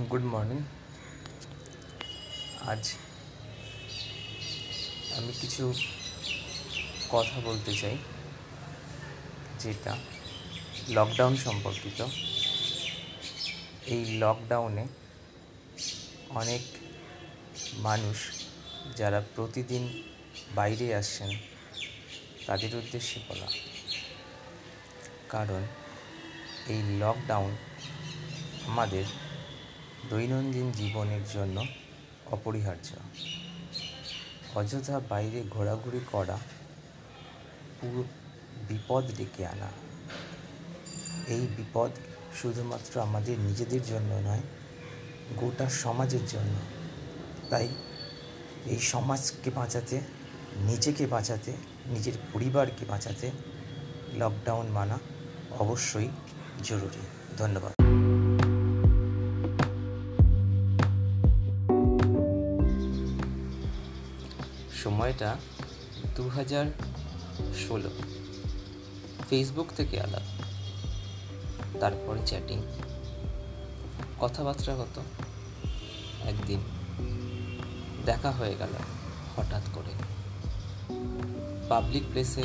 Good morning আজ আমি কিছু কথা বলতে চাই, যেটা লকডাউন সম্পর্কিত। এই লকডাউনে অনেক মানুষ যারা প্রতিদিন বাইরে আসছেন, তাদের উদ্দেশ্যে বলা। কারণ এই লকডাউন আমাদের দৈনন্দিন জীবনের জন্য অপরিহার্য। অযথা বাইরে ঘোরাঘুরি করা পুরো বিপদ ডেকে আনা। এই বিপদ শুধুমাত্র আমাদের নিজেদের জন্য নয়, গোটা সমাজের জন্য। তাই এই সমাজকে বাঁচাতে, নিজেকে বাঁচাতে, নিজের পরিবারকে বাঁচাতে লকডাউন মানা অবশ্যই জরুরি। ধন্যবাদ। সময়টা দু হাজার ষোলো। ফেসবুক থেকে আলাদা। তারপরে চ্যাটিং কথাবার্তা হতো। একদিন দেখা হয়ে গেল হঠাৎ করে। পাবলিক প্লেসে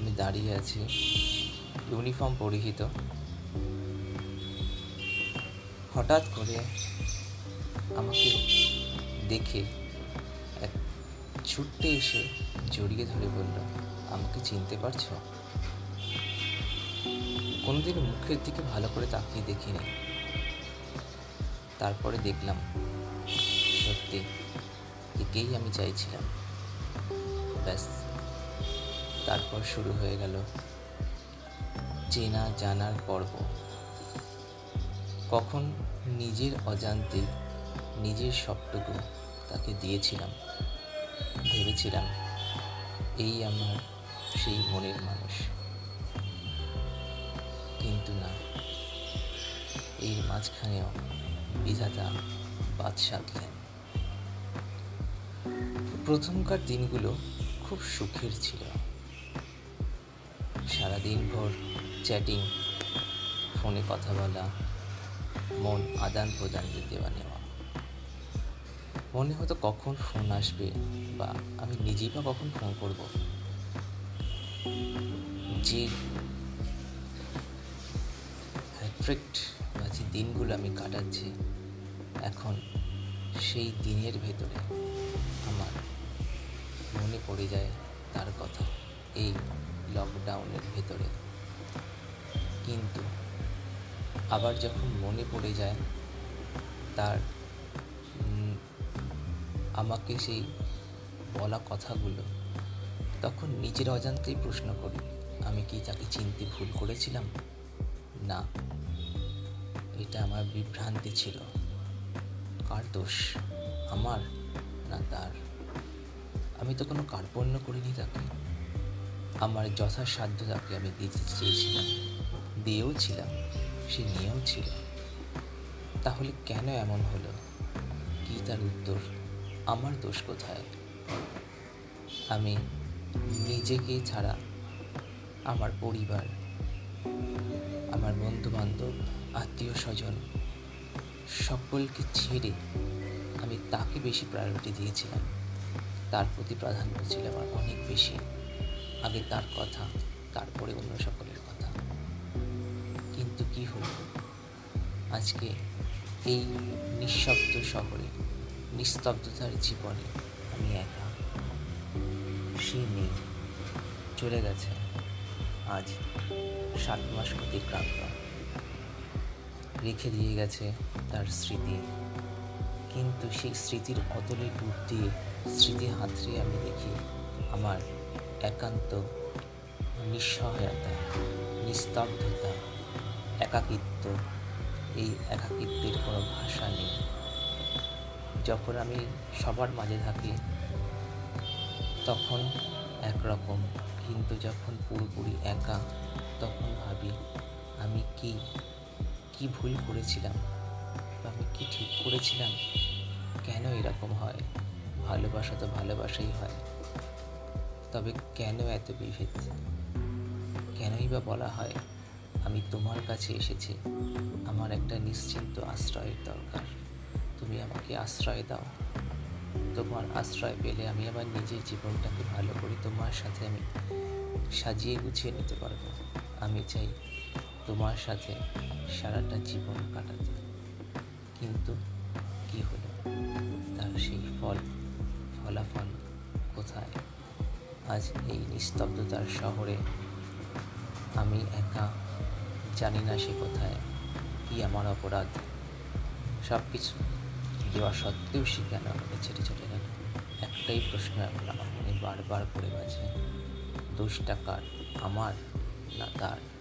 আমি দাঁড়িয়ে আছি। ইউনিফর্ম পরিহিত। হঠাৎ করে আমাকে দেখে ছুট্টে এসে জড়িয়ে ধরে বলল, আমাকে চিনতে পারছ? কোনোদিন মুখের দিকে ভালো করে তাকিয়ে দেখিনি। তারপরে দেখলাম, সত্যি, একেই আমি চাইছিলাম। ব্যাস, তারপর শুরু হয়ে গেল চেনা জানার পর্ব। কখন নিজের অজান্তে নিজের সবটুকু তাকে দিয়েছিলাম। ভেবেছিলাম, এই আমার সেই মনের মানুষ। কিন্তু না, এর মাঝখানেও বিধাতা বাদ সাধলেন প্রথমকার দিনগুলো খুব সুখের ছিল। সারাদিন ভর চ্যাটিং, ফোনে কথা বলা, মন আদান প্রদান দেওয়া নেওয়া। মনে হতো কখন ফোন আসবে বা আমি নিজেই বা কখন ফোন করব। যে হ্যাট্রিক্ট বা যে দিনগুলো আমি কাটাচ্ছি, এখন সেই দিনের ভেতরে আমার মনে পড়ে যায় তার কথা এই লকডাউনের ভেতরে। কিন্তু আবার যখন মনে পড়ে যায়, তার আমাকে সেই বলা কথাগুলো তখন নিজের অজান্তেই প্রশ্ন করি, আমি কি তাকে চিনতে ভুল করেছিলাম? না, এটা আমার বিভ্রান্তি ছিল। কার দোষ? আমার না তার? আমি তো কোনো কার্পণ্য করিনি তাকে। আমার যথাসাধ্য তাকে আমি দিতে চেয়েছিলাম, দিয়েও ছিলাম, সে নিয়েও ছিল। তাহলে কেন এমন হলো? কি তার উত্তর? আমার দোষ কোথায়? আমি নিজেকে ছাড়া আমার পরিবার, আমার বন্ধু বান্ধব আত্মীয় স্বজন সকলকে ছেড়ে আমি তাকে বেশি প্রায়োরিটি দিয়েছিলাম। তার প্রতি প্রাধান্য ছিল আমার অনেক বেশি। আগে তার কথা, তারপরে অন্য সকলের কথা। কিন্তু কি হলো? আজকে এই নিঃশব্দ শহরে নিস্তব্ধতার জীবনে আমি একা। সে নেই চলে গেছে আজ সাত মাস অতিক্রান্ত। রেখে দিয়ে গেছে তার স্মৃতি। কিন্তু সেই স্মৃতির অতলে ডুব দিয়ে স্মৃতি হাতড়ে আমি দেখি আমার একান্ত নিঃসহায়তা, নিস্তব্ধতা, একাকিত্ব। এই একাকিত্বের কোনো ভাষা নেই। যখন আমি সবার মাঝে থাকি, তখন একরকম। কিন্তু যখন পুরোপুরি একা, তখন ভাবি আমি কি কি ভুল করেছিলাম? বা আমি কি ঠিক করেছিলাম? কেন এরকম হয়? ভালোবাসা তো ভালোবাসাই হয়। তবে কেন এত বিভেদ? কেনই বা বলা হয়, আমি তোমার কাছে এসেছি। আমার একটা নিশ্চিন্ত আশ্রয়ের দরকার। তুমি আমাকে আশ্রয় দাও। তোমার আশ্রয় পেলে আমি আবার নিজের জীবনটাকে ভালো করে তোমার সাথে আমি সাজিয়ে গুছিয়ে নিতে পারব। আমি চাই তোমার সাথে সারাটা জীবন কাটাতে। কিন্তু কি হলো? তার সেই ফল, ফলাফল কোথায়? আজ এই নিস্তব্ধতার শহরে আমি একা জানি না সে কোথায়, কি আমার অপরাধ? সব কিছু দেওয়া সত্ত্বেও সে কেন আমাকে ছেড়ে চলে গেল। একটাই প্রশ্ন এখন আমার মনে বারবার করে গেছে, দোষটা কার? আমার না তার?